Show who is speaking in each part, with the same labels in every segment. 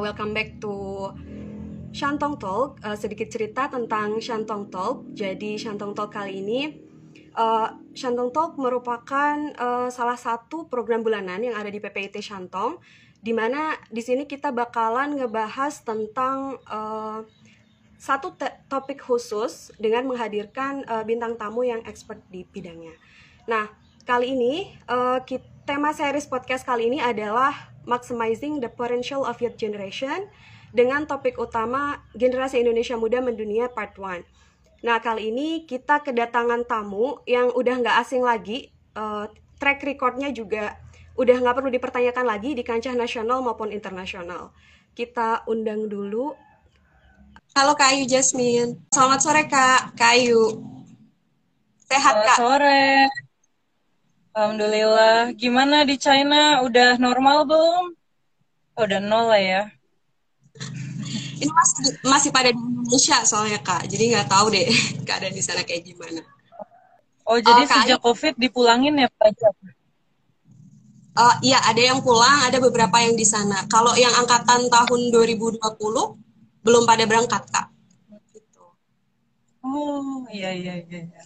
Speaker 1: welcome back to Shantong Talk. Uh, sedikit cerita tentang Shantong Talk. Jadi Shantong Talk kali ini, uh, Shantong Talk merupakan uh, salah satu program bulanan yang ada di PPIT Shantong, di mana di sini kita bakalan ngebahas tentang uh, satu topik khusus dengan menghadirkan uh, bintang tamu yang expert di bidangnya. Nah, kali ini uh, kita, tema series podcast kali ini adalah Maximizing the Potential of Youth Generation dengan topik utama Generasi Indonesia Muda Mendunia Part 1. Nah, kali ini kita kedatangan tamu yang udah nggak asing lagi, uh, track recordnya juga udah nggak perlu dipertanyakan lagi di kancah nasional maupun internasional. Kita undang dulu. Halo Kak Ayu Jasmine. Selamat sore Kak, Kak Ayu.
Speaker 2: Sehat Selamat Kak? sore. Alhamdulillah. Gimana di China? Udah normal belum? Oh, udah nol lah ya.
Speaker 1: Ini masih masih pada di Indonesia soalnya kak, jadi nggak tahu deh keadaan di sana kayak gimana.
Speaker 2: Oh jadi uh, sejak Ayu, COVID dipulangin ya Pak?
Speaker 1: Uh, iya ada yang pulang, ada beberapa yang di sana. Kalau yang angkatan tahun 2020 belum pada berangkat kak.
Speaker 2: Gitu. Oh iya iya iya.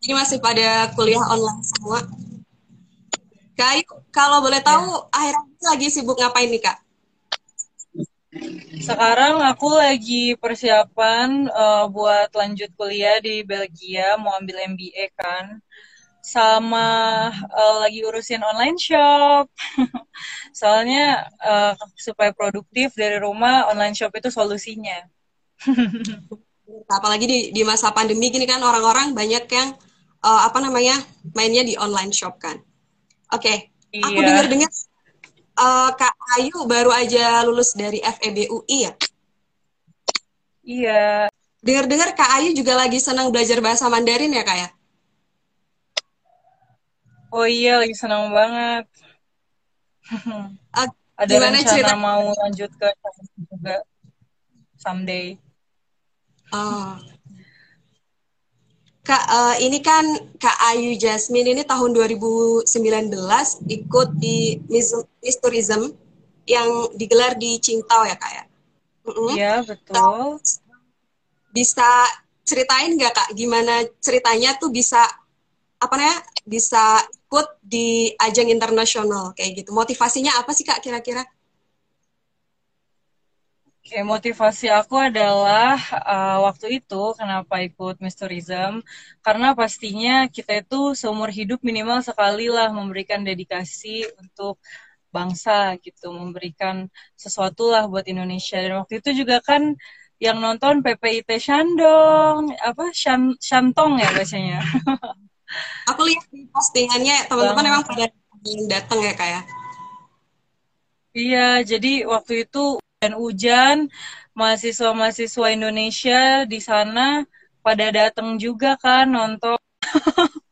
Speaker 1: Ini masih pada kuliah online semua. Kalau boleh tahu ya. akhir lagi sibuk ngapain nih Kak?
Speaker 2: Sekarang aku lagi persiapan uh, buat lanjut kuliah di Belgia, mau ambil MBA kan. Sama uh, lagi urusin online shop. Soalnya uh, supaya produktif dari rumah, online shop itu solusinya.
Speaker 1: Apalagi di, di masa pandemi gini kan orang-orang banyak yang uh, apa namanya mainnya di online shop kan. Oke, okay. Iya. aku dengar-dengar uh, Kak Ayu baru aja lulus dari FEB UI ya?
Speaker 2: Iya.
Speaker 1: Dengar-dengar Kak Ayu juga lagi senang belajar bahasa Mandarin ya Kak ya?
Speaker 2: Oh iya, lagi senang banget. Uh, Ada rencana cerita? mau lanjut ke juga someday.
Speaker 1: Oh, Kak, uh, ini kan Kak Ayu Jasmine ini tahun 2019 ikut di Miss Tourism yang digelar di Qingdao ya Kak ya?
Speaker 2: Iya, uh betul.
Speaker 1: Bisa ceritain nggak Kak gimana ceritanya tuh bisa apa namanya bisa ikut di ajang internasional kayak gitu. Motivasinya apa sih Kak kira-kira?
Speaker 2: Oke, motivasi aku adalah uh, waktu itu kenapa ikut Miss Tourism karena pastinya kita itu seumur hidup minimal sekali lah memberikan dedikasi untuk bangsa gitu, memberikan sesuatu lah buat Indonesia dan waktu itu juga kan yang nonton PPIT Shandong apa Shan, Shantong ya bacanya.
Speaker 1: aku lihat di postingannya teman-teman memang pada datang ya kayak. Ya?
Speaker 2: Iya, jadi waktu itu dan hujan, mahasiswa-mahasiswa Indonesia di sana pada datang juga kan nonton.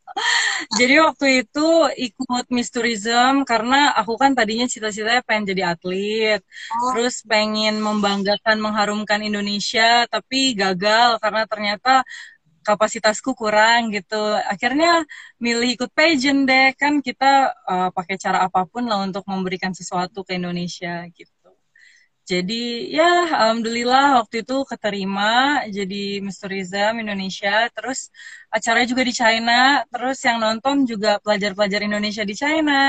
Speaker 2: jadi waktu itu ikut Miss Tourism karena aku kan tadinya cita-citanya pengen jadi atlet, oh. terus pengen membanggakan, mengharumkan Indonesia, tapi gagal karena ternyata kapasitasku kurang gitu. Akhirnya milih ikut pageant deh, kan kita uh, pakai cara apa pun lah untuk memberikan sesuatu ke Indonesia gitu. Jadi ya alhamdulillah waktu itu keterima jadi Miss Tourism Indonesia. Terus acaranya juga di China. Terus yang nonton juga pelajar-pelajar Indonesia di China.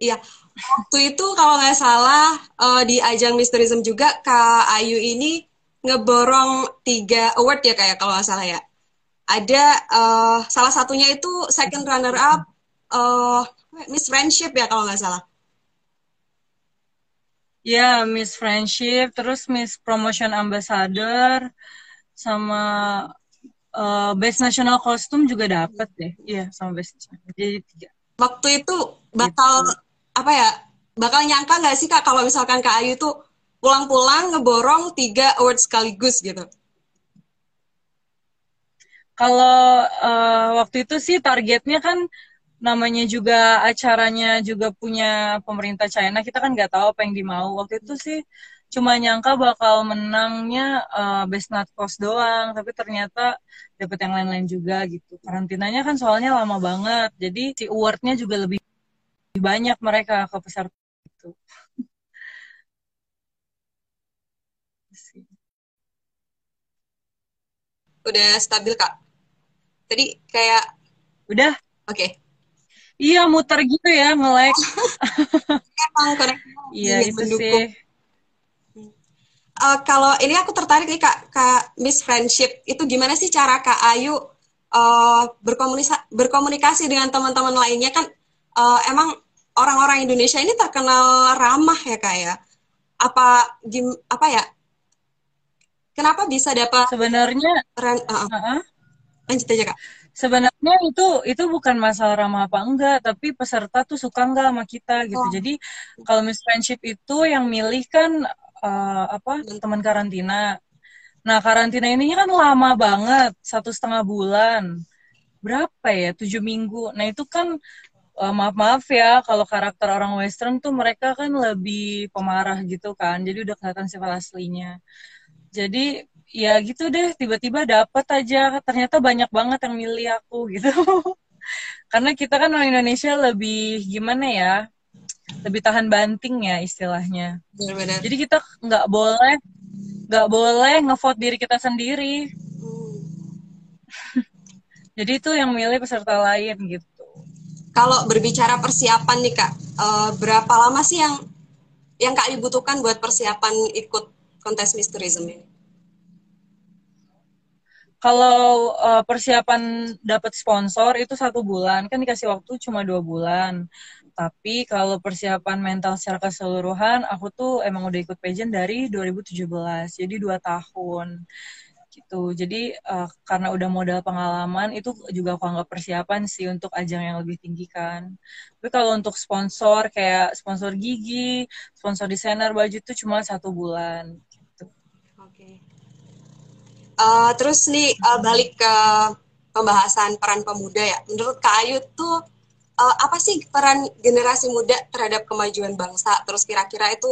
Speaker 1: Iya, waktu itu kalau nggak salah uh, di ajang Miss Tourism juga Kak Ayu ini ngeborong tiga award ya kayak ya, kalau nggak salah ya. Ada uh, salah satunya itu second runner up uh, Miss Friendship ya kalau nggak salah.
Speaker 2: Ya, Miss Friendship, terus Miss Promotion Ambassador, sama uh, Best National Costume juga dapat deh. Iya, sama Best Jadi tiga.
Speaker 1: Waktu itu bakal gitu. apa ya? Bakal nyangka nggak sih kak kalau misalkan kak Ayu tuh pulang-pulang ngeborong tiga award sekaligus gitu?
Speaker 2: Kalau uh, waktu itu sih targetnya kan namanya juga acaranya juga punya pemerintah China kita kan nggak tahu apa yang dimau waktu itu sih cuma nyangka bakal menangnya uh, best not cost doang tapi ternyata dapet yang lain-lain juga gitu karantinanya kan soalnya lama banget jadi si awardnya juga lebih banyak mereka ke peserta itu
Speaker 1: Udah stabil kak? Tadi kayak
Speaker 2: udah.
Speaker 1: Oke. Okay.
Speaker 2: Iya muter gitu ya nge-lag.
Speaker 1: iya itu mendukung. sih. Uh, kalau ini aku tertarik nih kak, kak Miss Friendship itu gimana sih cara kak Ayu uh, berkomunikasi, berkomunikasi dengan teman-teman lainnya kan uh, emang orang-orang Indonesia ini terkenal ramah ya kak ya. Apa gim, apa ya? Kenapa bisa dapat
Speaker 2: sebenarnya?
Speaker 1: uh, uh, uh, lanjut aja kak.
Speaker 2: Sebenarnya itu itu bukan masalah ramah apa enggak, tapi peserta tuh suka enggak sama kita gitu. Oh. Jadi kalau Miss Friendship itu yang milih kan uh, apa teman karantina. Nah karantina ini kan lama banget, satu setengah bulan. Berapa ya? Tujuh minggu. Nah itu kan uh, maaf maaf ya kalau karakter orang Western tuh mereka kan lebih pemarah gitu kan. Jadi udah kelihatan sifat aslinya. Jadi ya gitu deh tiba-tiba dapet aja. Ternyata banyak banget yang milih aku gitu. Karena kita kan orang Indonesia lebih gimana ya lebih tahan banting ya istilahnya.
Speaker 1: Benar-benar.
Speaker 2: jadi kita nggak boleh nggak boleh ngevote diri kita sendiri. Hmm. jadi itu yang milih peserta lain gitu.
Speaker 1: Kalau berbicara persiapan nih kak uh, berapa lama sih yang yang kak dibutuhkan buat persiapan ikut kontes Miss Tourism ini
Speaker 2: kalau uh, persiapan dapat sponsor itu satu bulan kan dikasih waktu cuma dua bulan. Tapi kalau persiapan mental secara keseluruhan aku tuh emang udah ikut pageant dari 2017 jadi dua tahun. Gitu. Jadi uh, karena udah modal pengalaman itu juga aku anggap persiapan sih untuk ajang yang lebih tinggi kan. Tapi kalau untuk sponsor kayak sponsor gigi sponsor desainer baju itu cuma satu bulan
Speaker 1: Uh, terus nih uh, balik ke pembahasan peran pemuda ya. Menurut Kak Ayu tuh uh, apa sih peran generasi muda terhadap kemajuan bangsa? Terus kira-kira itu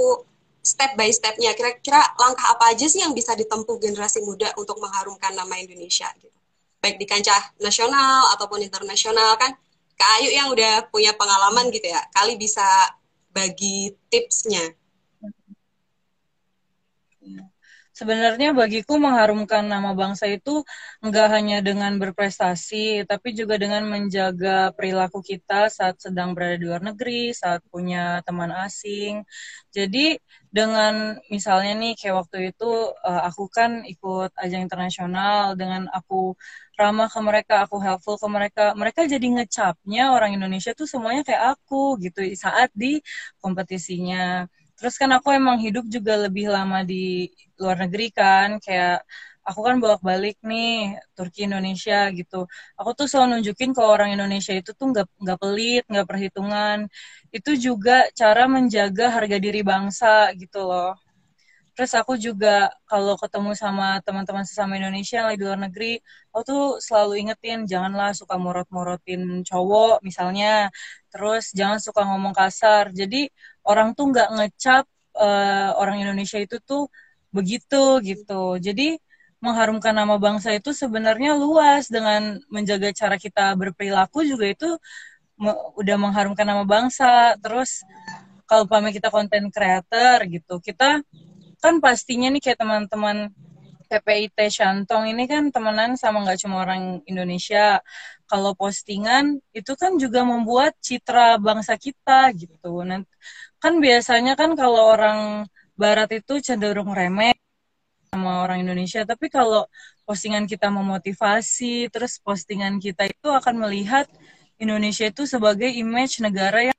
Speaker 1: step by stepnya, kira-kira langkah apa aja sih yang bisa ditempuh generasi muda untuk mengharumkan nama Indonesia gitu? Baik di kancah nasional ataupun internasional kan. Kak Ayu yang udah punya pengalaman gitu ya, kali bisa bagi tipsnya.
Speaker 2: Sebenarnya bagiku mengharumkan nama bangsa itu enggak hanya dengan berprestasi, tapi juga dengan menjaga perilaku kita saat sedang berada di luar negeri, saat punya teman asing. Jadi dengan misalnya nih kayak waktu itu uh, aku kan ikut ajang internasional dengan aku ramah ke mereka, aku helpful ke mereka, mereka jadi ngecapnya orang Indonesia tuh semuanya kayak aku gitu saat di kompetisinya terus kan aku emang hidup juga lebih lama di luar negeri kan kayak aku kan bolak-balik nih Turki Indonesia gitu. Aku tuh selalu nunjukin ke orang Indonesia itu tuh nggak nggak pelit nggak perhitungan. Itu juga cara menjaga harga diri bangsa gitu loh terus aku juga kalau ketemu sama teman-teman sesama Indonesia yang lagi di luar negeri aku tuh selalu ingetin janganlah suka morot-morotin cowok misalnya terus jangan suka ngomong kasar jadi orang tuh nggak ngecap uh, orang Indonesia itu tuh begitu gitu. Jadi mengharumkan nama bangsa itu sebenarnya luas dengan menjaga cara kita berperilaku juga itu me udah mengharumkan nama bangsa. Terus kalau pamit kita konten creator gitu, kita kan pastinya nih kayak teman-teman PPIT Shantong ini kan temenan sama nggak cuma orang Indonesia. Kalau postingan itu kan juga membuat citra bangsa kita gitu. Nanti kan biasanya kan kalau orang barat itu cenderung remeh sama orang Indonesia tapi kalau postingan kita memotivasi terus postingan kita itu akan melihat Indonesia itu sebagai image negara yang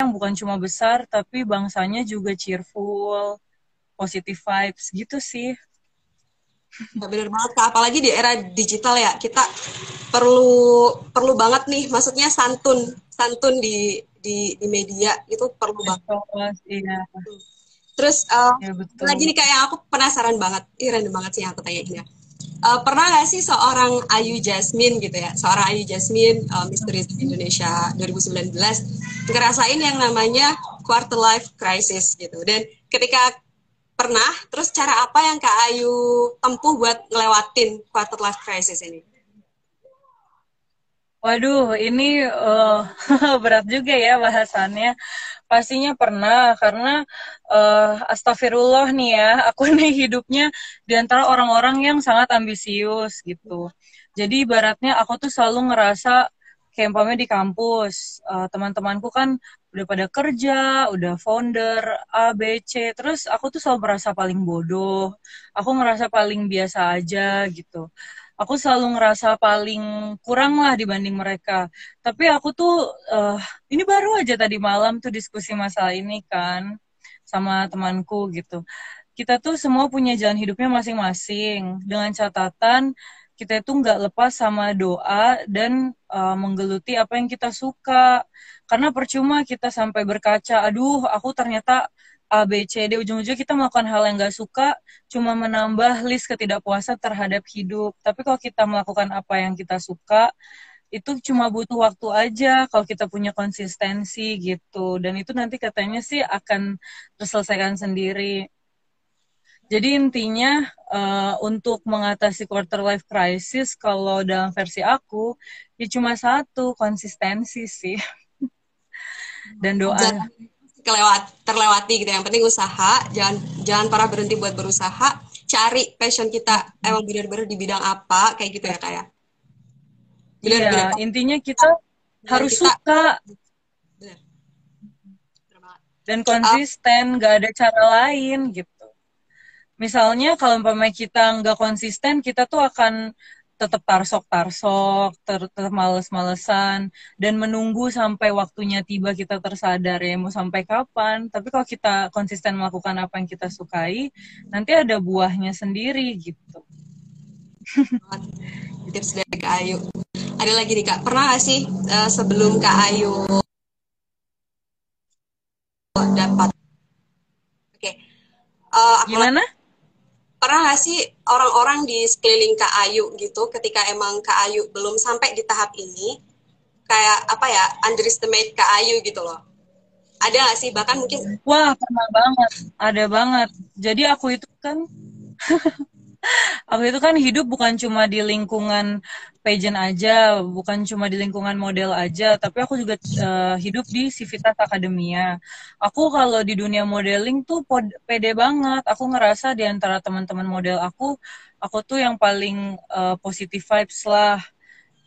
Speaker 2: yang bukan cuma besar tapi bangsanya juga cheerful positive vibes gitu sih
Speaker 1: bener banget kak, apalagi di era digital ya kita perlu perlu banget nih, maksudnya santun santun di di, di media itu perlu banget.
Speaker 2: Iya.
Speaker 1: Terus uh, ya, betul. lagi nih kayak aku penasaran banget, ini random banget sih yang aku tanya ini. Uh, pernah gak sih seorang Ayu Jasmine gitu ya, seorang Ayu Jasmine uh, Misteri Indonesia 2019 ngerasain yang namanya quarter life crisis gitu. Dan ketika pernah terus cara apa yang Kak Ayu tempuh buat ngelewatin quarter life crisis ini
Speaker 2: Waduh, ini uh, berat juga ya bahasannya. Pastinya pernah, karena uh, astagfirullah nih ya, aku nih hidupnya di antara orang-orang yang sangat ambisius gitu. Jadi ibaratnya aku tuh selalu ngerasa kayak di kampus, uh, teman-temanku kan udah pada kerja, udah founder, A, B, C, terus aku tuh selalu merasa paling bodoh, aku ngerasa paling biasa aja gitu aku selalu ngerasa paling kurang lah dibanding mereka. Tapi aku tuh uh, ini baru aja tadi malam tuh diskusi masalah ini kan sama temanku gitu. Kita tuh semua punya jalan hidupnya masing-masing dengan catatan kita itu nggak lepas sama doa dan uh, menggeluti apa yang kita suka. Karena percuma kita sampai berkaca, aduh aku ternyata A, B, C, D, ujung-ujung kita melakukan hal yang gak suka, cuma menambah list ketidakpuasan terhadap hidup. Tapi kalau kita melakukan apa yang kita suka, itu cuma butuh waktu aja kalau kita punya konsistensi gitu. Dan itu nanti katanya sih akan terselesaikan sendiri. Jadi intinya uh, untuk mengatasi quarter life crisis kalau dalam versi aku ya cuma satu konsistensi sih dan doa
Speaker 1: kelewat terlewati gitu. Yang penting usaha jangan jangan para berhenti buat berusaha. Cari passion kita emang benar-benar di bidang apa kayak gitu ya kayak
Speaker 2: ya? iya intinya kita harus kita, suka. Bener. dan konsisten nggak ada cara lain gitu. Misalnya kalau umpamanya kita nggak konsisten kita tuh akan tetap tarsok-tarsok, tetap males-malesan, dan menunggu sampai waktunya tiba kita tersadar ya mau sampai kapan. Tapi kalau kita konsisten melakukan apa yang kita sukai, nanti ada buahnya sendiri gitu.
Speaker 1: Tips dari Kak Ayu. Ada lagi nih Kak, pernah gak sih uh, sebelum Kak Ayu dapat? Oke. Okay.
Speaker 2: Uh, eh, Gimana?
Speaker 1: Pernah gak sih orang-orang di sekeliling Kak Ayu gitu ketika emang Kak Ayu belum sampai di tahap ini kayak apa ya underestimate Kak Ayu gitu loh. Ada gak sih? Bahkan mungkin
Speaker 2: wah pernah banget. Ada banget. Jadi aku itu kan aku itu kan hidup bukan cuma di lingkungan pageant aja, bukan cuma di lingkungan model aja, tapi aku juga uh, hidup di Civitas Akademia. Aku kalau di dunia modeling tuh pede banget. Aku ngerasa di antara teman-teman model aku, aku tuh yang paling uh, positive vibes lah,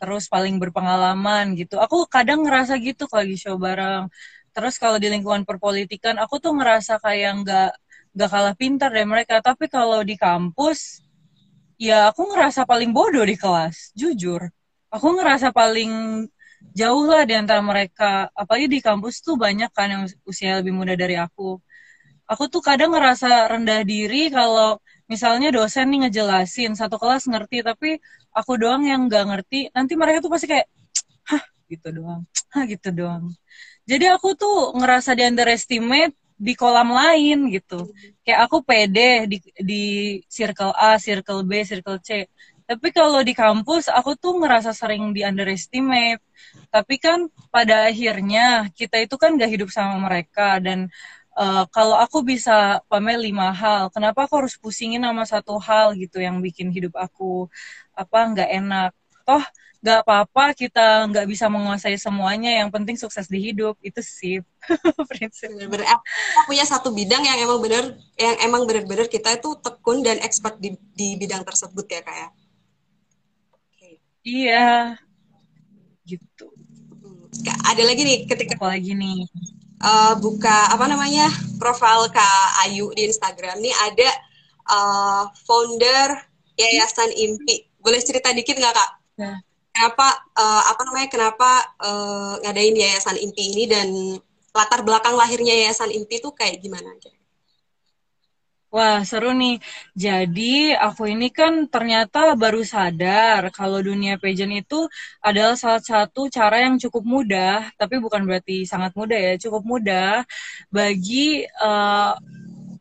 Speaker 2: terus paling berpengalaman gitu. Aku kadang ngerasa gitu kalau lagi show bareng. Terus kalau di lingkungan perpolitikan, aku tuh ngerasa kayak nggak nggak kalah pintar dari mereka. Tapi kalau di kampus, ya aku ngerasa paling bodoh di kelas, jujur. Aku ngerasa paling jauh lah di antara mereka. Apalagi di kampus tuh banyak kan yang usia lebih muda dari aku. Aku tuh kadang ngerasa rendah diri kalau misalnya dosen nih ngejelasin satu kelas ngerti tapi aku doang yang nggak ngerti nanti mereka tuh pasti kayak hah gitu doang hah gitu doang jadi aku tuh ngerasa di underestimate di kolam lain gitu. Kayak aku pede di di circle A, circle B, circle C. Tapi kalau di kampus aku tuh ngerasa sering di underestimate. Tapi kan pada akhirnya kita itu kan gak hidup sama mereka dan uh, kalau aku bisa pamer lima hal, kenapa aku harus pusingin sama satu hal gitu yang bikin hidup aku apa nggak enak? Toh nggak apa-apa kita nggak bisa menguasai semuanya yang penting sukses di hidup. Itu sih
Speaker 1: prinsip. Bener kita punya satu bidang yang emang benar yang emang benar-benar kita itu tekun dan expert di, di bidang tersebut ya kayak
Speaker 2: okay. iya. Gitu.
Speaker 1: Hmm. ada lagi nih ketika
Speaker 2: apa lagi nih?
Speaker 1: Uh, buka apa namanya profil kak Ayu di Instagram nih. Ada uh, founder Yayasan Impi. Boleh cerita dikit nggak kak? Ya kenapa uh, apa namanya kenapa uh, ngadain yayasan inti ini dan latar belakang lahirnya yayasan inti itu kayak gimana aja?
Speaker 2: Wah, seru nih. Jadi, aku ini kan ternyata baru sadar kalau dunia pageant itu adalah salah satu cara yang cukup mudah, tapi bukan berarti sangat mudah ya, cukup mudah bagi uh,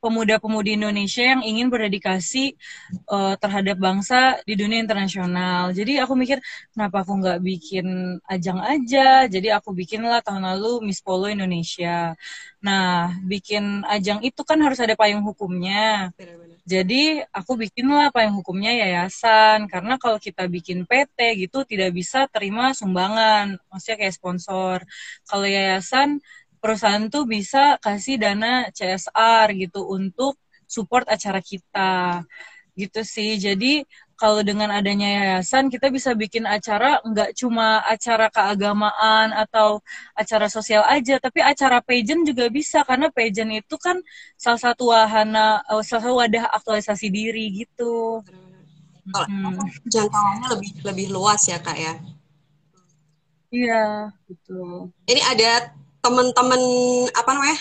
Speaker 2: pemuda-pemudi Indonesia yang ingin berdedikasi uh, terhadap bangsa di dunia internasional. Jadi aku mikir kenapa aku nggak bikin ajang aja. Jadi aku bikinlah tahun lalu Miss Polo Indonesia. Nah, bikin ajang itu kan harus ada payung hukumnya. Jadi aku bikinlah payung hukumnya yayasan karena kalau kita bikin PT gitu tidak bisa terima sumbangan, maksudnya kayak sponsor. Kalau yayasan perusahaan tuh bisa kasih dana CSR gitu untuk support acara kita gitu sih. Jadi kalau dengan adanya yayasan kita bisa bikin acara nggak cuma acara keagamaan atau acara sosial aja, tapi acara pageant juga bisa karena pageant itu kan salah satu wahana, eh, salah satu wadah aktualisasi diri gitu.
Speaker 1: Kalau hmm. jangkauannya lebih lebih luas ya kak ya.
Speaker 2: Iya, betul.
Speaker 1: Ini ada teman-teman apa namanya?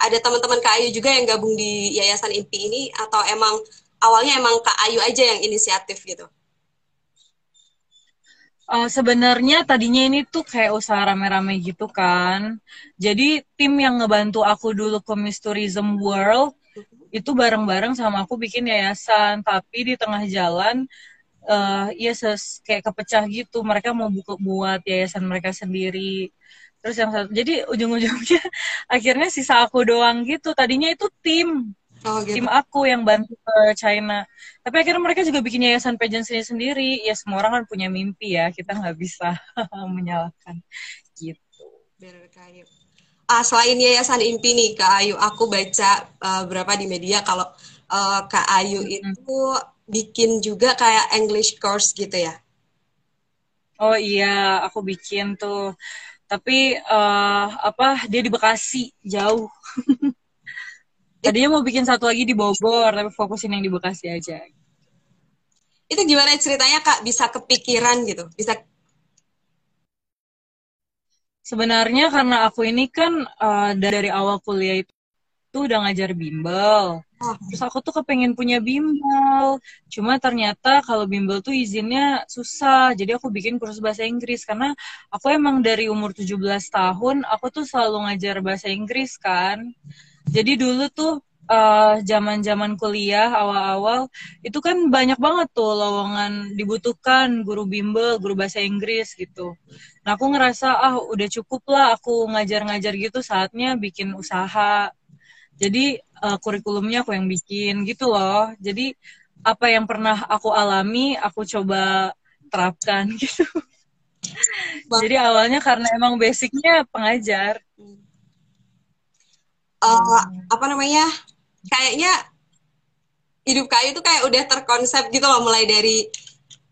Speaker 1: Ada teman-teman Kak Ayu juga yang gabung di Yayasan IMPI ini atau emang awalnya emang Kak Ayu aja yang inisiatif gitu?
Speaker 2: Uh, sebenarnya tadinya ini tuh kayak usaha rame-rame gitu kan. Jadi tim yang ngebantu aku dulu ke Miss Tourism World itu bareng-bareng sama aku bikin yayasan. Tapi di tengah jalan uh, ya ses kayak kepecah gitu. Mereka mau buka buat yayasan mereka sendiri terus yang satu jadi ujung-ujungnya akhirnya sisa aku doang gitu. Tadinya itu tim. Oh, gitu. tim aku yang bantu ke China. Tapi akhirnya mereka juga bikin yayasan pageantry sendiri ya semua orang kan punya mimpi ya. Kita nggak bisa menyalahkan. Gitu.
Speaker 1: Kayu ah selain yayasan impi nih kak Ayu aku baca uh, berapa di media kalau uh, kak Ayu -hmm. itu bikin juga kayak English course gitu ya?
Speaker 2: Oh iya. Aku bikin tuh tapi uh, apa dia di Bekasi jauh. Tadinya mau bikin satu lagi di Bogor tapi fokusin yang di Bekasi aja.
Speaker 1: Itu gimana ceritanya kak? Bisa kepikiran gitu? Bisa
Speaker 2: sebenarnya karena aku ini kan uh, dari awal kuliah itu tuh udah ngajar bimbel. Oh. Terus aku tuh kepengen punya bimbel. Cuma ternyata kalau bimbel tuh izinnya susah. Jadi aku bikin kursus bahasa Inggris. Karena aku emang dari umur 17 tahun, aku tuh selalu ngajar bahasa Inggris kan. Jadi dulu tuh uh, zaman-zaman kuliah awal-awal itu kan banyak banget tuh lowongan dibutuhkan guru bimbel, guru bahasa Inggris gitu. Nah aku ngerasa ah udah cukup lah aku ngajar-ngajar gitu saatnya bikin usaha jadi uh, kurikulumnya aku yang bikin gitu loh. Jadi apa yang pernah aku alami aku coba terapkan gitu. Jadi awalnya karena emang basicnya pengajar.
Speaker 1: Uh, apa namanya? Kayaknya hidup kayu itu kayak udah terkonsep gitu loh. Mulai dari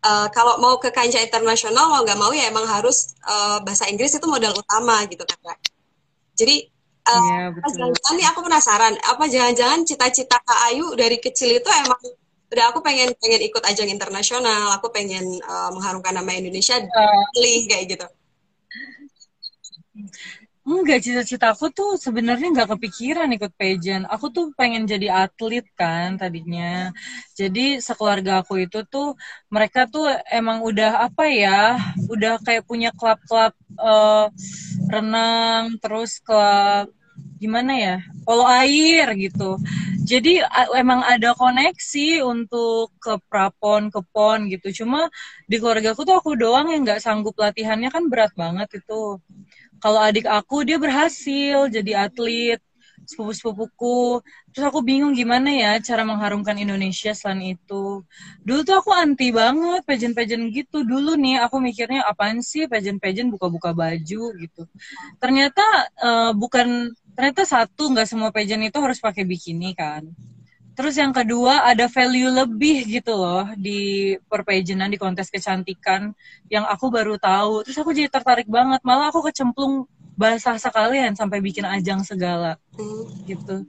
Speaker 1: uh, kalau mau ke kancah internasional mau nggak mau ya emang harus uh, bahasa Inggris itu modal utama gitu kan jadi Uh, iya, jangan-jangan nih aku penasaran, apa jangan-jangan cita-cita Kak Ayu dari kecil itu emang udah aku pengen pengen ikut ajang internasional, aku pengen uh, mengharumkan nama Indonesia uh. kayak gitu.
Speaker 2: Enggak, cita-cita aku tuh sebenarnya nggak kepikiran ikut pageant. Aku tuh pengen jadi atlet kan tadinya. Jadi sekeluarga aku itu tuh mereka tuh emang udah apa ya, udah kayak punya klub-klub uh, renang, terus klub gimana ya, polo air gitu. Jadi emang ada koneksi untuk ke prapon, ke pon gitu. Cuma di keluarga aku tuh aku doang yang nggak sanggup latihannya kan berat banget itu kalau adik aku dia berhasil jadi atlet sepupu-sepupuku. Terus aku bingung gimana ya cara mengharumkan Indonesia selain itu. Dulu tuh aku anti banget pageant-pageant gitu. Dulu nih aku mikirnya apaan sih pageant-pageant? Buka-buka baju gitu. Ternyata uh, bukan ternyata satu nggak semua pageant itu harus pakai bikini kan. Terus yang kedua ada value lebih gitu loh di perpageantan di kontes kecantikan yang aku baru tahu. Terus aku jadi tertarik banget. Malah aku kecemplung bahasa sekalian sampai bikin ajang segala gitu.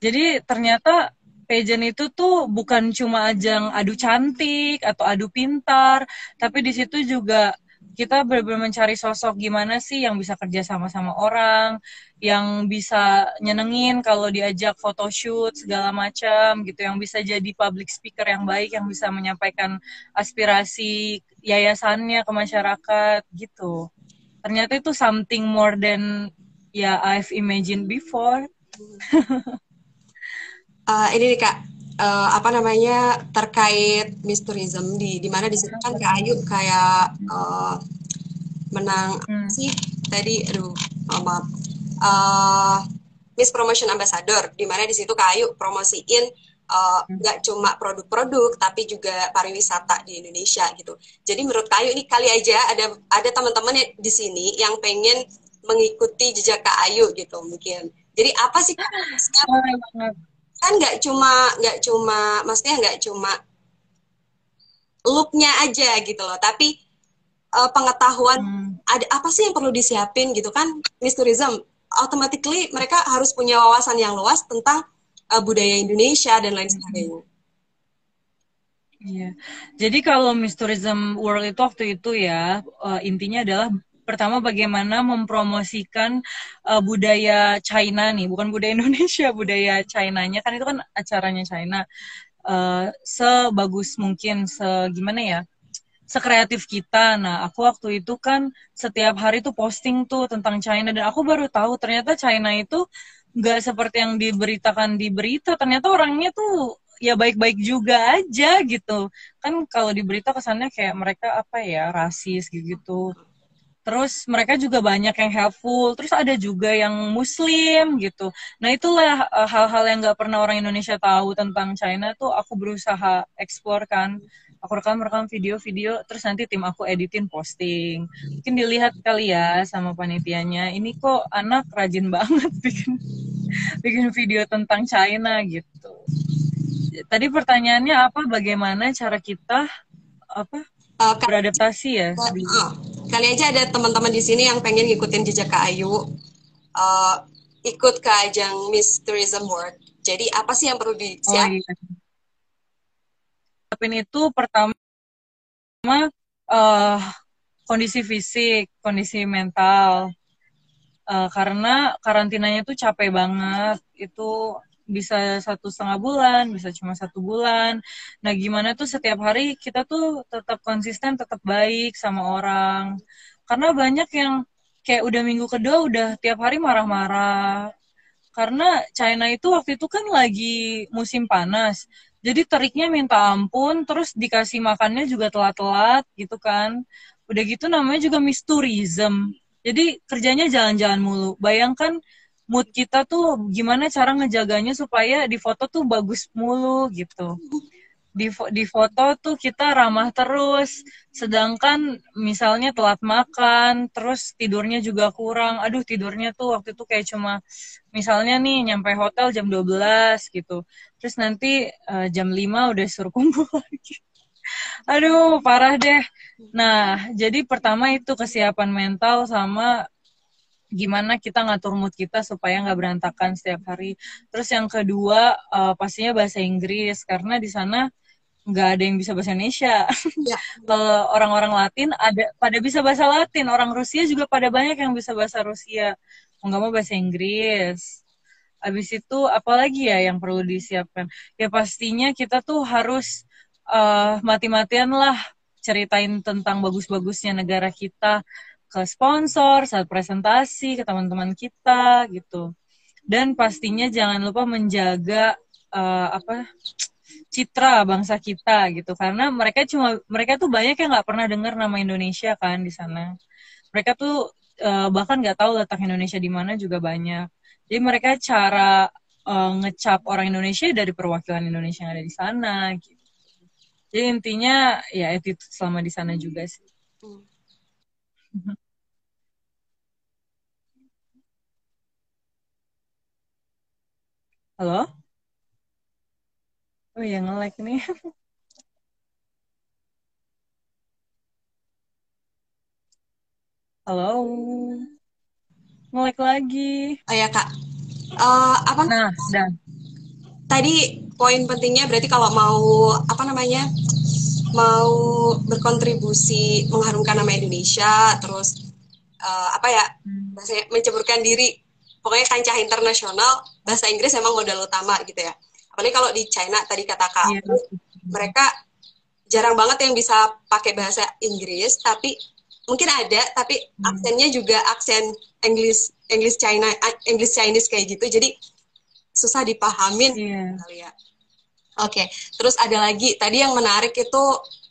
Speaker 2: Jadi ternyata pageant itu tuh bukan cuma ajang adu cantik atau adu pintar, tapi di situ juga kita benar-benar mencari sosok gimana sih yang bisa kerja sama sama orang, yang bisa nyenengin kalau diajak photoshoot segala macam gitu, yang bisa jadi public speaker yang baik, yang bisa menyampaikan aspirasi yayasannya ke masyarakat gitu. Ternyata itu something more than ya I've imagined before.
Speaker 1: uh, ini nih kak uh, apa namanya terkait misturism di di mana di situ kan kak Ayu kayak uh, menang hmm. sih tadi aduh oh, maaf uh, Miss Promotion Ambassador di mana di situ kak Ayu promosiin nggak uh, cuma produk-produk tapi juga pariwisata di Indonesia gitu. Jadi menurut Kayu ini kali aja ada ada teman-teman di sini yang pengen mengikuti jejak Kak Ayu gitu mungkin. Jadi apa sih kan nggak cuma nggak cuma maksudnya nggak cuma looknya aja gitu loh tapi uh, pengetahuan hmm. ada apa sih yang perlu disiapin gitu kan Miss Tourism automatically mereka harus punya wawasan yang luas tentang uh, budaya Indonesia dan lain sebagainya.
Speaker 2: Iya, jadi kalau Miss Tourism World itu waktu itu ya uh, intinya adalah pertama bagaimana mempromosikan uh, budaya China nih, bukan budaya Indonesia, budaya China-nya kan itu kan acaranya China. Uh, sebagus mungkin, segimana ya, sekreatif kita. Nah, aku waktu itu kan setiap hari tuh posting tuh tentang China dan aku baru tahu ternyata China itu nggak seperti yang diberitakan di berita. Ternyata orangnya tuh ya baik-baik juga aja gitu. Kan kalau di berita kesannya kayak mereka apa ya rasis gitu. Terus mereka juga banyak yang helpful. Terus ada juga yang Muslim gitu. Nah itulah uh, hal-hal yang nggak pernah orang Indonesia tahu tentang China tuh aku berusaha eksplor kan. Aku rekam-rekam video-video, terus nanti tim aku editin posting. Mungkin dilihat kali ya sama panitianya. Ini kok anak rajin banget bikin bikin video tentang China gitu. Tadi pertanyaannya apa? Bagaimana cara kita apa uh, beradaptasi ya? Uh,
Speaker 1: kali aja ada teman-teman di sini yang pengen ngikutin jejak Kak Ayu, uh, ikut ke ajang Miss Tourism World. Jadi apa sih yang perlu disiapkan? Oh, iya.
Speaker 2: Siapin itu pertama uh, kondisi fisik, kondisi mental. Uh, karena karantinanya tuh capek banget. Itu bisa satu setengah bulan, bisa cuma satu bulan. Nah, gimana tuh setiap hari kita tuh tetap konsisten, tetap baik sama orang. Karena banyak yang kayak udah minggu kedua udah tiap hari marah-marah. Karena China itu waktu itu kan lagi musim panas. Jadi teriknya minta ampun, terus dikasih makannya juga telat-telat gitu kan. Udah gitu namanya juga mistourism. Jadi kerjanya jalan-jalan mulu. Bayangkan mood kita tuh gimana cara ngejaganya supaya di foto tuh bagus mulu gitu. Di, di foto tuh kita ramah terus, sedangkan misalnya telat makan, terus tidurnya juga kurang. Aduh tidurnya tuh waktu itu kayak cuma misalnya nih nyampe hotel jam 12 gitu. Terus nanti uh, jam 5 udah suruh kumpul lagi. Aduh, parah deh. Nah, jadi pertama itu kesiapan mental sama gimana kita ngatur mood kita supaya nggak berantakan setiap hari. Terus yang kedua uh, pastinya bahasa Inggris karena di sana nggak ada yang bisa bahasa Indonesia. Ya. Kalau orang-orang Latin ada pada bisa bahasa Latin, orang Rusia juga pada banyak yang bisa bahasa Rusia. Nggak mau bahasa Inggris. Habis itu apalagi ya yang perlu disiapkan? Ya pastinya kita tuh harus uh, mati-matian lah ceritain tentang bagus-bagusnya negara kita ke sponsor, saat presentasi ke teman-teman kita gitu. Dan pastinya jangan lupa menjaga uh, apa citra bangsa kita gitu karena mereka cuma mereka tuh banyak yang nggak pernah dengar nama Indonesia kan di sana. Mereka tuh uh, bahkan nggak tahu letak Indonesia di mana juga banyak. Jadi mereka cara uh, ngecap orang Indonesia dari perwakilan Indonesia yang ada di sana gitu. Jadi intinya ya itu selama di sana juga sih. Hmm. Halo? Oh iya, nge-lag nih. Halo? Nge-lag lagi.
Speaker 1: Oh ya, Kak. Uh, apa?
Speaker 2: Nah, dan.
Speaker 1: Tadi poin pentingnya berarti kalau mau, apa namanya, mau berkontribusi mengharumkan nama Indonesia, terus uh, apa ya hmm. menceburkan diri pokoknya kancah internasional bahasa Inggris memang modal utama gitu ya apalagi kalau di China tadi kata kak yeah. mereka jarang banget yang bisa pakai bahasa Inggris tapi mungkin ada tapi hmm. aksennya juga aksen English English China English Chinese kayak gitu jadi susah dipahamin kali ya. Oke, terus ada lagi tadi yang menarik itu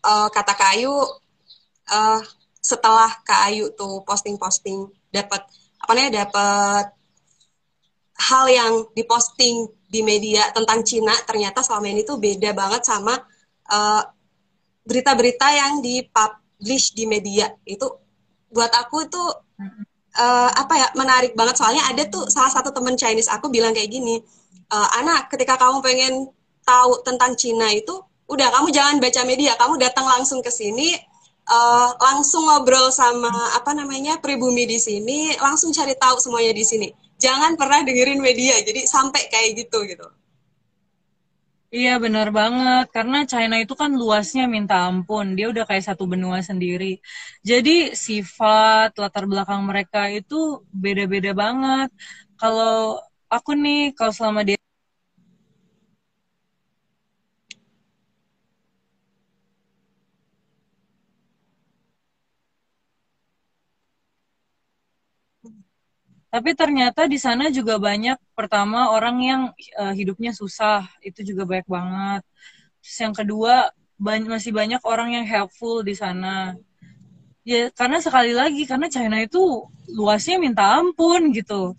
Speaker 1: uh, kata Kak Ayu uh, setelah Kak Ayu tuh posting-posting dapat apa namanya dapat hal yang diposting di media tentang Cina ternyata selama ini tuh beda banget sama uh, berita-berita yang dipublish di media. Itu buat aku itu uh, apa ya menarik banget. Soalnya ada tuh salah satu temen Chinese aku bilang kayak gini uh, anak ketika kamu pengen tahu tentang Cina itu udah kamu jangan baca media. Kamu datang langsung ke sini uh, langsung ngobrol sama apa namanya pribumi di sini langsung cari tahu semuanya di sini jangan pernah dengerin media jadi sampai kayak gitu gitu.
Speaker 2: Iya benar banget. Karena China itu kan luasnya minta ampun dia udah kayak satu benua sendiri. Jadi sifat latar belakang mereka itu beda-beda banget. Kalau aku nih kalau selama dia Tapi ternyata di sana juga banyak pertama orang yang uh, hidupnya susah, itu juga banyak banget. Terus yang kedua masih banyak orang yang helpful di sana. Ya karena sekali lagi karena China itu luasnya minta ampun gitu.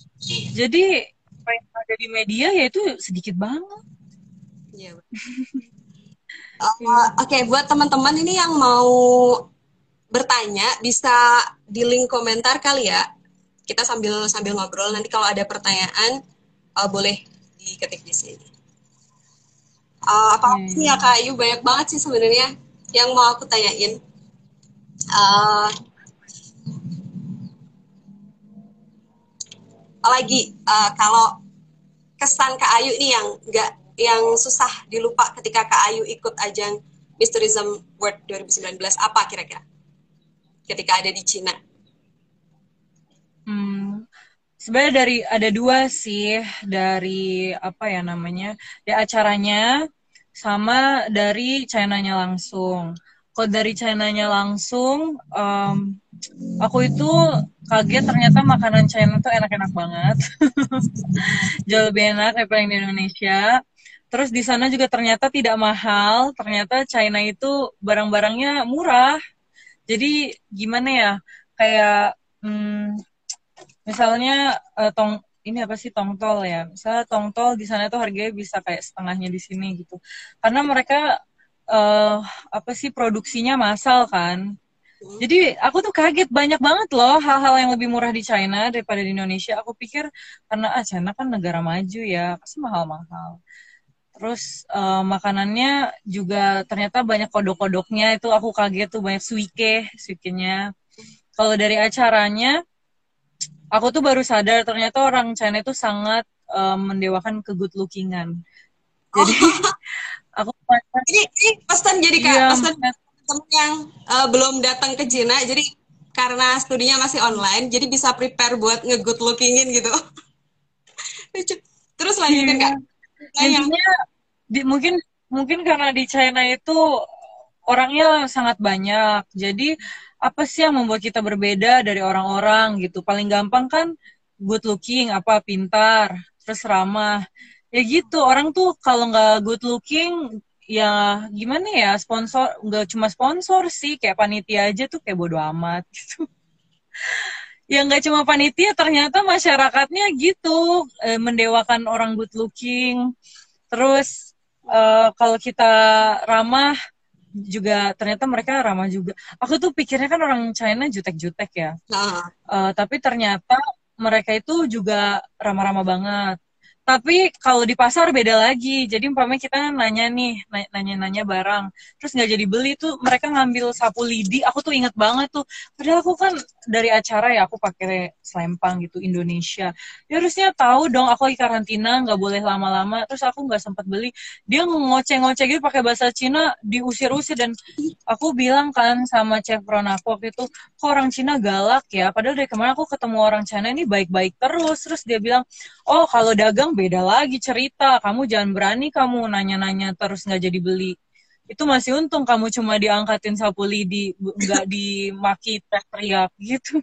Speaker 2: Jadi apa yang ada di media ya itu sedikit banget.
Speaker 1: Iya. uh, Oke, okay, buat teman-teman ini yang mau bertanya bisa di link komentar kali ya kita sambil sambil ngobrol nanti kalau ada pertanyaan uh, boleh diketik di sini. Uh, apa hmm. ya Kak Ayu banyak banget sih sebenarnya yang mau aku tanyain. Uh, lagi uh, kalau kesan Kak Ayu nih yang enggak yang susah dilupa ketika Kak Ayu ikut ajang Miss Tourism World 2019 apa kira-kira ketika ada di Cina?
Speaker 2: Sebenarnya dari ada dua sih dari apa ya namanya di acaranya sama dari China-nya langsung. Kalau dari China-nya langsung, um, aku itu kaget ternyata makanan China tuh enak-enak banget, jauh lebih enak daripada yang di Indonesia. Terus di sana juga ternyata tidak mahal, ternyata China itu barang-barangnya murah. Jadi gimana ya, kayak hmm, misalnya uh, tong ini apa sih tongtol ya. Misalnya tongtol di sana tuh harganya bisa kayak setengahnya di sini gitu. Karena mereka uh, apa sih produksinya massal kan. Jadi aku tuh kaget banyak banget loh hal-hal yang lebih murah di China daripada di Indonesia. Aku pikir karena ah China kan negara maju ya pasti mahal-mahal. Terus uh, makanannya juga ternyata banyak kodok-kodoknya. Itu aku kaget tuh banyak suike suikenya. Kalau dari acaranya aku tuh baru sadar ternyata orang China itu sangat um, mendewakan ke good lookingan. Jadi oh. aku
Speaker 1: ini, ini pesan jadi kak iya, pesan teman yang uh, belum datang ke Cina jadi karena studinya masih online jadi bisa prepare buat nge good lookingin gitu. Terus lanjutin iya. kak.
Speaker 2: Intinya di, mungkin mungkin karena di China itu orangnya sangat banyak jadi apa sih yang membuat kita berbeda dari orang-orang gitu? Paling gampang kan good looking apa pintar terus ramah. Ya gitu orang tuh kalau nggak good looking ya gimana ya sponsor nggak cuma sponsor sih kayak panitia aja tuh kayak bodo amat gitu. Ya nggak cuma panitia ternyata masyarakatnya gitu eh, mendewakan orang good looking. Terus eh, kalau kita ramah juga ternyata mereka ramah juga. Aku tuh pikirnya kan orang China jutek-jutek ya. Nah. Uh, tapi ternyata mereka itu juga ramah-ramah banget tapi kalau di pasar beda lagi. Jadi umpamanya kita nanya nih nanya-nanya barang. Terus nggak jadi beli tuh mereka ngambil sapu lidi. Aku tuh inget banget tuh. Padahal aku kan dari acara ya aku pakai selempang gitu Indonesia. Ya harusnya tahu dong aku lagi karantina nggak boleh lama-lama. Terus aku nggak sempat beli. Dia ngoceh-ngoceh gitu pakai bahasa Cina diusir-usir. Dan aku bilang kan sama chef Ron aku waktu itu kok orang Cina galak ya? Padahal dari kemarin aku ketemu orang Cina ini baik-baik terus. Terus dia bilang oh kalau dagang beda lagi cerita. Kamu jangan berani kamu nanya-nanya terus nggak jadi beli. Itu masih untung kamu cuma diangkatin sapu lidi, nggak dimaki teriak gitu.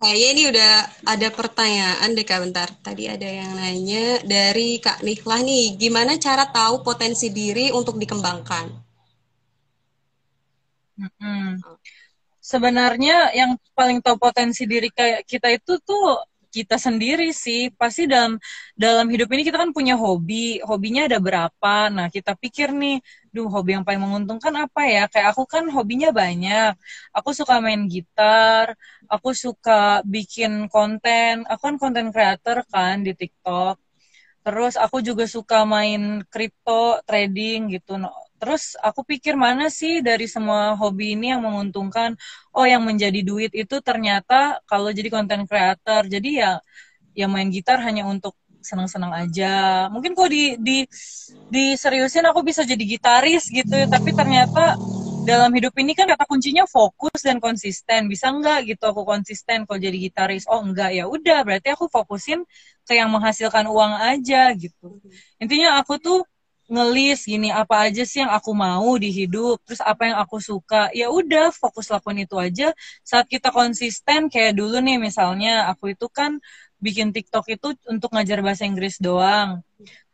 Speaker 1: Kayaknya ini udah ada pertanyaan deh Kak bentar. Tadi ada yang nanya dari Kak Nihlah nih, gimana cara tahu potensi diri untuk dikembangkan?
Speaker 2: Hmm. Sebenarnya yang paling tahu potensi diri kayak kita itu tuh kita sendiri sih. Pasti dalam dalam hidup ini kita kan punya hobi. Hobinya ada berapa? Nah, kita pikir nih, duh hobi yang paling menguntungkan apa ya? Kayak aku kan hobinya banyak. Aku suka main gitar, aku suka bikin konten, aku kan konten creator kan di TikTok. Terus aku juga suka main crypto trading gitu. Terus aku pikir mana sih dari semua hobi ini yang menguntungkan? Oh, yang menjadi duit itu ternyata kalau jadi konten creator. Jadi ya ya main gitar hanya untuk senang-senang aja. Mungkin kok di di diseriusin aku bisa jadi gitaris gitu, tapi ternyata dalam hidup ini kan kata kuncinya fokus dan konsisten. Bisa enggak gitu aku konsisten kalau jadi gitaris? Oh enggak ya udah berarti aku fokusin ke yang menghasilkan uang aja gitu. Intinya aku tuh ngelis gini apa aja sih yang aku mau di hidup terus apa yang aku suka. Ya udah fokus lakuin itu aja. Saat kita konsisten kayak dulu nih misalnya aku itu kan bikin TikTok itu untuk ngajar bahasa Inggris doang.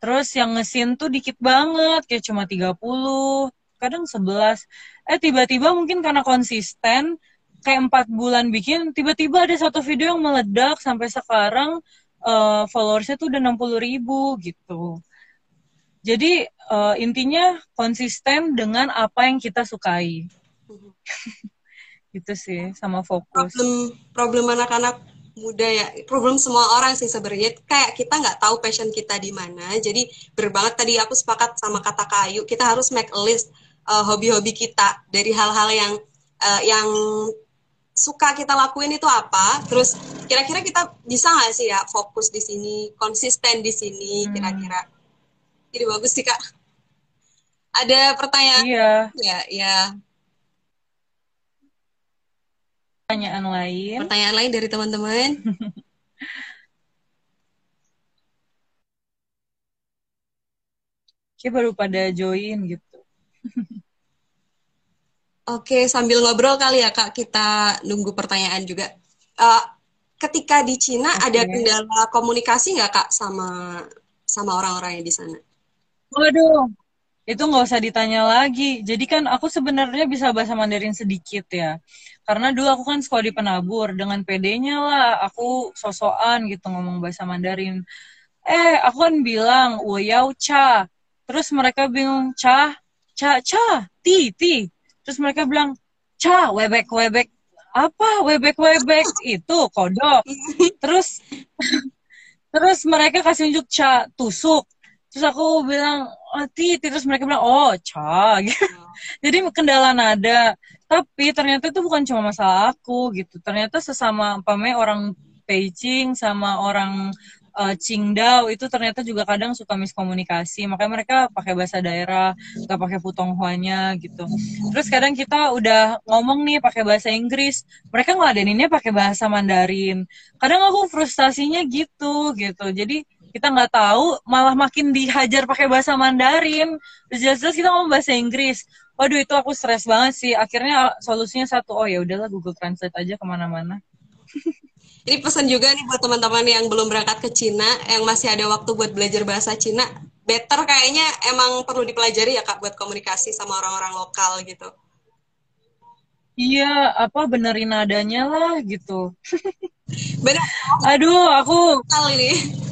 Speaker 2: Terus yang ngesin tuh dikit banget kayak cuma 30 kadang 11 eh tiba-tiba mungkin karena konsisten kayak empat bulan bikin tiba-tiba ada satu video yang meledak sampai sekarang uh, followersnya tuh udah 60 ribu gitu jadi uh, intinya konsisten dengan apa yang kita sukai. Gitu sih sama fokus.
Speaker 1: Problem problem anak-anak muda ya problem semua orang sih sebenarnya. Kayak kita nggak tahu passion kita di mana jadi berbanget tadi aku sepakat sama kata kayu kita harus make a list uh, hobi-hobi kita dari hal-hal yang uh, yang suka kita lakuin itu apa. Terus kira-kira kita bisa nggak sih ya fokus di sini konsisten di sini hmm. kira-kira? hmm. Jadi bagus sih kak ada pertanyaan
Speaker 2: iya
Speaker 1: ya ya
Speaker 2: pertanyaan lain
Speaker 1: pertanyaan lain dari teman-teman
Speaker 2: Kayak baru pada join gitu.
Speaker 1: Oke, sambil ngobrol kali ya Kak, kita nunggu pertanyaan juga. Uh, ketika di Cina okay. ada kendala komunikasi nggak Kak sama sama orang-orang yang di sana?
Speaker 2: Waduh, itu nggak usah ditanya lagi. Jadi kan aku sebenarnya bisa bahasa Mandarin sedikit ya. Karena dulu aku kan sekolah di penabur, dengan PD-nya lah aku sosokan gitu ngomong bahasa Mandarin. Eh, aku kan bilang, woyau cha. Terus mereka bingung, cha, cha, cha, ti, ti terus mereka bilang ca webek webek apa webek webek itu kodok terus terus mereka kasih unjuk ca tusuk terus aku bilang oh, titi terus mereka bilang oh ca gitu jadi kendala nada. Tapi ternyata itu bukan cuma masalah aku gitu. Ternyata sesama pame orang Beijing sama orang uh, Qingdao itu ternyata juga kadang suka miskomunikasi. Makanya mereka pakai bahasa daerah nggak pakai putonghuanya gitu. Terus kadang kita udah ngomong nih pakai bahasa Inggris mereka ngeladeninnya pakai bahasa Mandarin. Kadang aku frustasinya gitu gitu. Jadi kita nggak tahu malah makin dihajar pakai bahasa Mandarin terus jelas-jelas kita ngomong bahasa Inggris waduh itu aku stres banget sih akhirnya solusinya satu oh ya udahlah Google Translate aja ke mana-mana
Speaker 1: Ini pesan juga nih buat teman-teman yang belum berangkat ke Cina, yang masih ada waktu buat belajar bahasa Cina, better kayaknya emang perlu dipelajari ya kak buat komunikasi sama orang-orang lokal gitu.
Speaker 2: Iya, apa benerin nadanya lah gitu. Benar. Aduh, aku.
Speaker 1: Kali ini.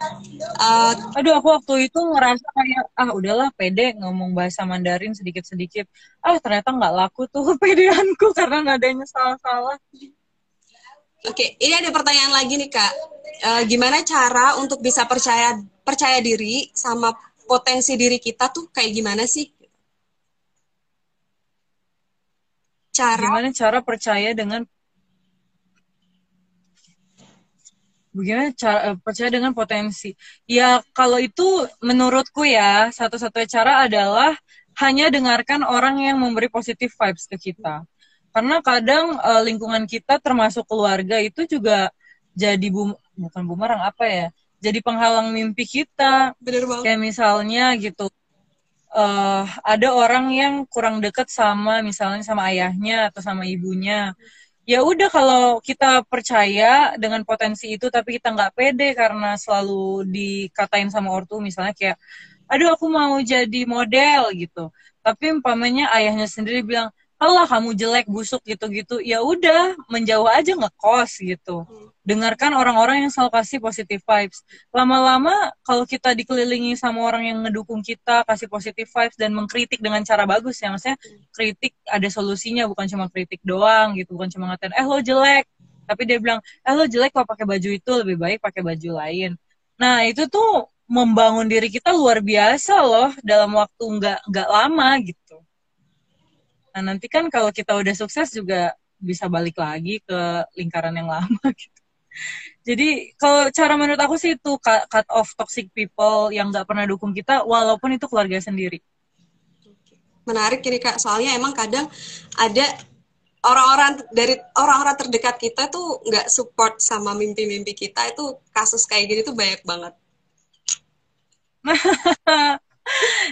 Speaker 2: Uh, aduh aku waktu itu ngerasa kayak ah udahlah pede ngomong bahasa Mandarin sedikit-sedikit ah ternyata nggak laku tuh pedeanku karena nadanya salah-salah
Speaker 1: Oke, ini ada pertanyaan lagi nih kak. Uh, gimana cara untuk bisa percaya percaya diri sama potensi diri kita tuh kayak gimana sih?
Speaker 2: Cara? Gimana cara percaya dengan Bagaimana cara eh, percaya dengan potensi? Ya kalau itu menurutku ya satu-satunya cara adalah hanya dengarkan orang yang memberi positif vibes ke kita karena kadang uh, lingkungan kita termasuk keluarga itu juga jadi bum bukan bumerang apa ya jadi penghalang mimpi kita
Speaker 1: Bener banget.
Speaker 2: kayak misalnya gitu uh, ada orang yang kurang dekat sama misalnya sama ayahnya atau sama ibunya ya udah kalau kita percaya dengan potensi itu tapi kita nggak pede karena selalu dikatain sama ortu misalnya kayak aduh aku mau jadi model gitu. Tapi umpamanya ayahnya sendiri bilang Allah kamu jelek busuk gitu-gitu. Ya udah menjauh aja ngekos gitu. Hmm. dengarkan orang-orang yang selalu kasih positive vibes. Lama-lama kalau kita dikelilingi sama orang yang ngedukung kita kasih positive vibes dan mengkritik dengan cara bagus ya maksudnya kritik ada solusinya bukan cuma kritik doang gitu. Bukan cuma ngatain eh lo jelek. Tapi dia bilang eh lo jelek kalau pakai baju itu lebih baik pakai baju lain. Nah itu tuh membangun diri kita luar biasa loh dalam waktu nggak nggak lama gitu Nah nanti kan kalau kita udah sukses juga bisa balik lagi ke lingkaran yang lama gitu. Jadi kalau cara menurut aku sih itu cut, cut off toxic people yang nggak pernah dukung kita walaupun itu keluarga sendiri.
Speaker 1: Menarik ini kak, soalnya emang kadang ada orang-orang dari orang-orang terdekat kita tuh nggak support sama mimpi-mimpi kita itu kasus kayak gini tuh banyak banget.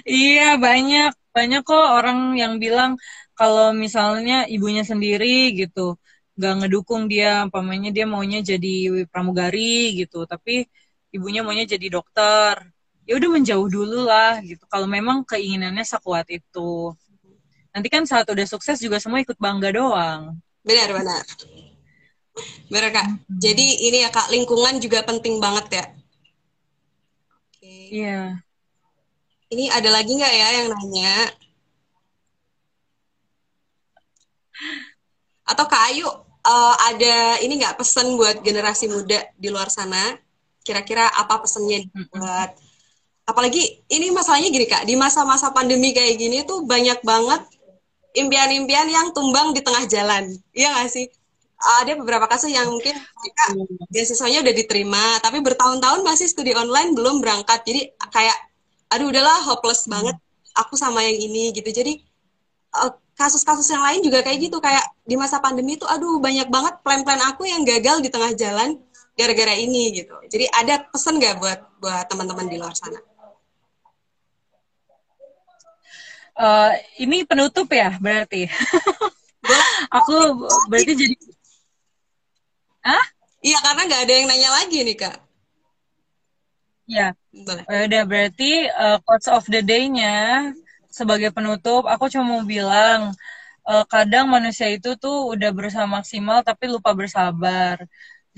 Speaker 2: iya banyak banyak kok orang yang bilang kalau misalnya ibunya sendiri gitu nggak ngedukung dia umpamanya dia maunya jadi pramugari gitu tapi ibunya maunya jadi dokter ya udah menjauh dulu lah gitu. Kalau memang keinginannya sekuat itu. Nanti kan saat udah sukses juga semua ikut bangga doang.
Speaker 1: Benar benar. Benar kak. Hmm. jadi ini ya kak lingkungan juga penting banget ya.
Speaker 2: Iya. Yeah.
Speaker 1: ini ada lagi nggak ya yang nanya Atau Kak Ayu uh, ada ini nggak pesan buat generasi muda di luar sana? Kira-kira apa pesannya buat apalagi ini masalahnya gini Kak, di masa-masa pandemi kayak gini tuh banyak banget impian-impian yang tumbang di tengah jalan. Iya nggak sih? ada beberapa kasus yang mungkin mereka beasiswanya udah diterima, tapi bertahun-tahun masih studi online belum berangkat. Jadi kayak, aduh udahlah hopeless banget aku sama yang ini gitu. Jadi kasus-kasus yang lain juga kayak gitu. Kayak di masa pandemi itu aduh banyak banget plan-plan aku yang gagal di tengah jalan gara-gara ini gitu. Jadi ada pesan nggak buat buat teman-teman di luar sana?
Speaker 2: Uh, ini penutup ya berarti? Aku berarti jadi
Speaker 1: ah iya karena nggak ada yang nanya lagi nih kak.
Speaker 2: Ya udah berarti uh, quotes of the day-nya sebagai penutup, aku cuma mau bilang, uh, kadang manusia itu tuh udah berusaha maksimal tapi lupa bersabar.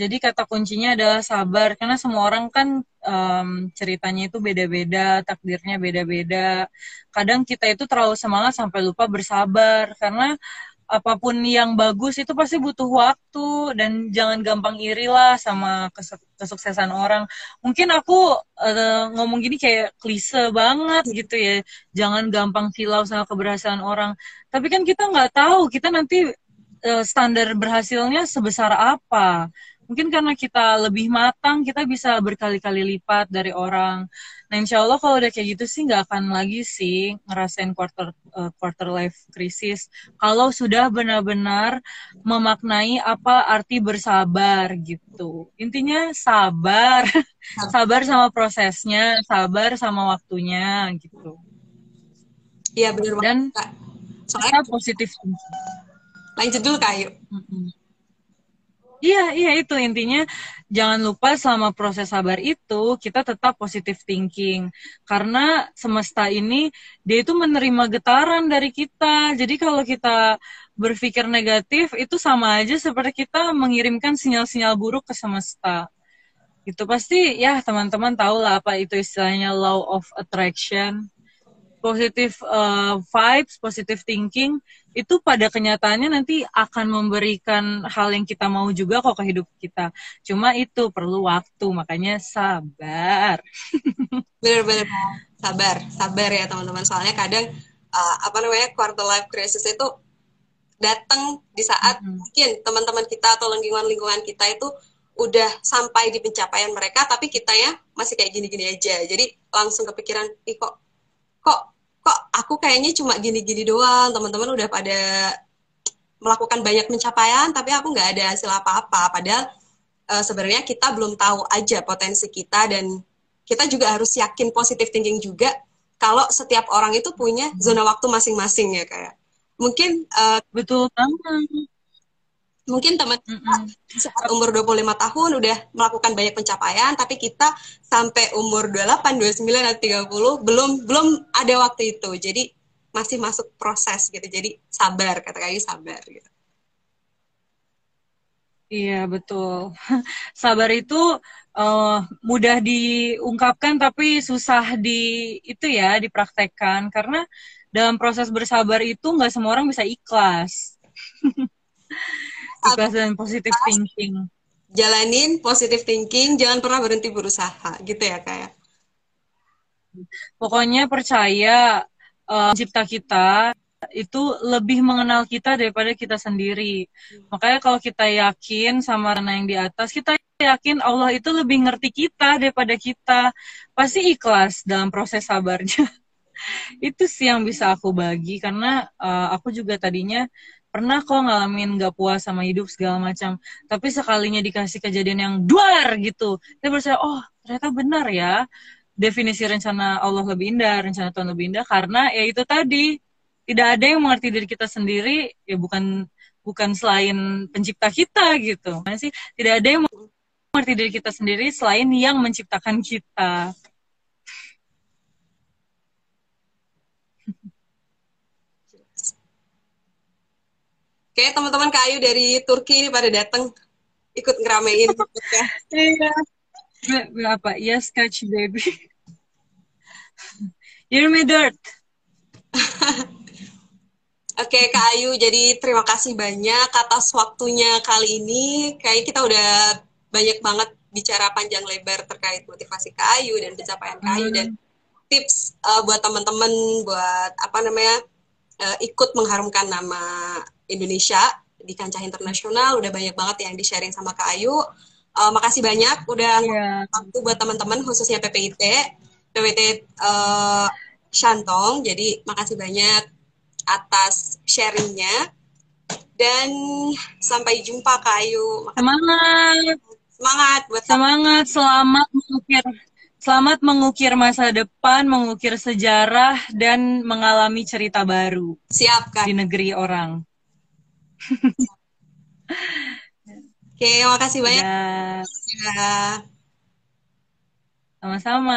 Speaker 2: Jadi kata kuncinya adalah sabar, karena semua orang kan um, ceritanya itu beda-beda, takdirnya beda-beda. Kadang kita itu terlalu semangat sampai lupa bersabar, karena apa pun yang bagus itu pasti butuh waktu dan jangan gampang iri lah sama kesuksesan orang. Mungkin aku uh, ngomong gini kayak klise banget gitu ya. Jangan gampang silau sama keberhasilan orang. Tapi kan kita nggak tahu kita nanti uh, standar berhasilnya sebesar apa. Mungkin karena kita lebih matang, kita bisa berkali-kali lipat dari orang. Nah, insya Allah kalau udah kayak gitu sih nggak akan lagi sih ngerasain quarter uh, quarter life crisis. Kalau sudah benar-benar memaknai apa arti bersabar gitu. Intinya sabar, sabar sama prosesnya, sabar sama waktunya gitu.
Speaker 1: Iya benar
Speaker 2: Dan Soalnya positif.
Speaker 1: Lanjut dulu kayu. Mm -mm.
Speaker 2: Iya, iya itu intinya jangan lupa selama proses sabar itu kita tetap positive thinking karena semesta ini dia itu menerima getaran dari kita. Jadi kalau kita berpikir negatif itu sama aja seperti kita mengirimkan sinyal-sinyal buruk ke semesta. Itu pasti ya teman-teman tahu lah apa itu istilahnya law of attraction positive uh, vibes, positive thinking itu pada kenyataannya nanti akan memberikan hal yang kita mau juga kok ke hidup kita. Cuma itu perlu waktu, makanya sabar.
Speaker 1: Benar-benar sabar, sabar ya teman-teman. Soalnya kadang uh, apa namanya quarter life crisis itu datang di saat hmm. mungkin teman-teman kita atau lingkungan-lingkungan kita itu udah sampai di pencapaian mereka, tapi kita ya masih kayak gini-gini aja. Jadi langsung kepikiran, ih kok kok kok aku kayaknya cuma gini-gini doang. Teman-teman udah pada melakukan banyak pencapaian tapi aku nggak ada hasil apa-apa. Padahal uh, sebenarnya kita belum tahu aja potensi kita dan kita juga harus yakin positive thinking juga kalau setiap orang itu punya zona waktu masing-masing ya kayak mungkin uh,
Speaker 2: betul banget
Speaker 1: mungkin teman saat umur 25 tahun udah melakukan banyak pencapaian tapi kita sampai umur 28, 29 atau 30 belum belum ada waktu itu. Jadi masih masuk proses gitu. Jadi sabar kata Kayu sabar gitu.
Speaker 2: Iya betul. Sabar itu uh, mudah diungkapkan tapi susah di itu ya dipraktekkan karena dalam proses bersabar itu nggak semua orang bisa ikhlas. ikhlas dan positive thinking
Speaker 1: jalanin positive thinking jangan pernah berhenti berusaha gitu ya kayak ya?
Speaker 2: pokoknya percaya uh, cipta kita itu lebih mengenal kita daripada kita sendiri. Makanya kalau kita yakin sama Rana yang di atas, kita yakin Allah itu lebih ngerti kita daripada kita. Pasti ikhlas dalam proses sabarnya. itu sih yang bisa aku bagi karena uh, aku juga tadinya pernah kok ngalamin gak puas sama hidup segala macam tapi sekalinya dikasih kejadian yang duar gitu. Saya berasa oh ternyata benar ya. Definisi rencana Allah lebih indah rencana Tuhan lebih indah karena ya itu tadi. Tidak ada yang mengerti diri kita sendiri ya bukan bukan selain pencipta kita gitu. Masih tidak ada yang mengerti diri kita sendiri selain yang menciptakan kita
Speaker 1: Kayak teman-teman kayu dari Turki ini pada datang ikut ngeramein
Speaker 2: ya. Iya. Berapa? Yes, catch baby. You're me dirt.
Speaker 1: Oke, okay, Kak Ayu, jadi terima kasih banyak atas waktunya kali ini. Kayak kita udah banyak banget bicara panjang lebar terkait motivasi Kak Ayu dan pencapaian Kak Ayu hmm. dan tips uh, buat teman-teman buat apa namanya uh, ikut mengharumkan nama Indonesia di kancah internasional udah banyak banget yang di sharing sama Kak Ayu. Uh, makasih banyak udah yeah. waktu buat teman-teman khususnya PPIT, PPT uh, eh, Shantong. Jadi makasih banyak atas sharingnya dan sampai jumpa Kak Ayu.
Speaker 2: Semangat.
Speaker 1: Semangat buat
Speaker 2: semangat selamat mengukir selamat mengukir masa depan, mengukir sejarah dan mengalami cerita baru.
Speaker 1: Siap Kak.
Speaker 2: Di negeri orang.
Speaker 1: Oke, makasih banyak.
Speaker 2: Ya. Sama-sama.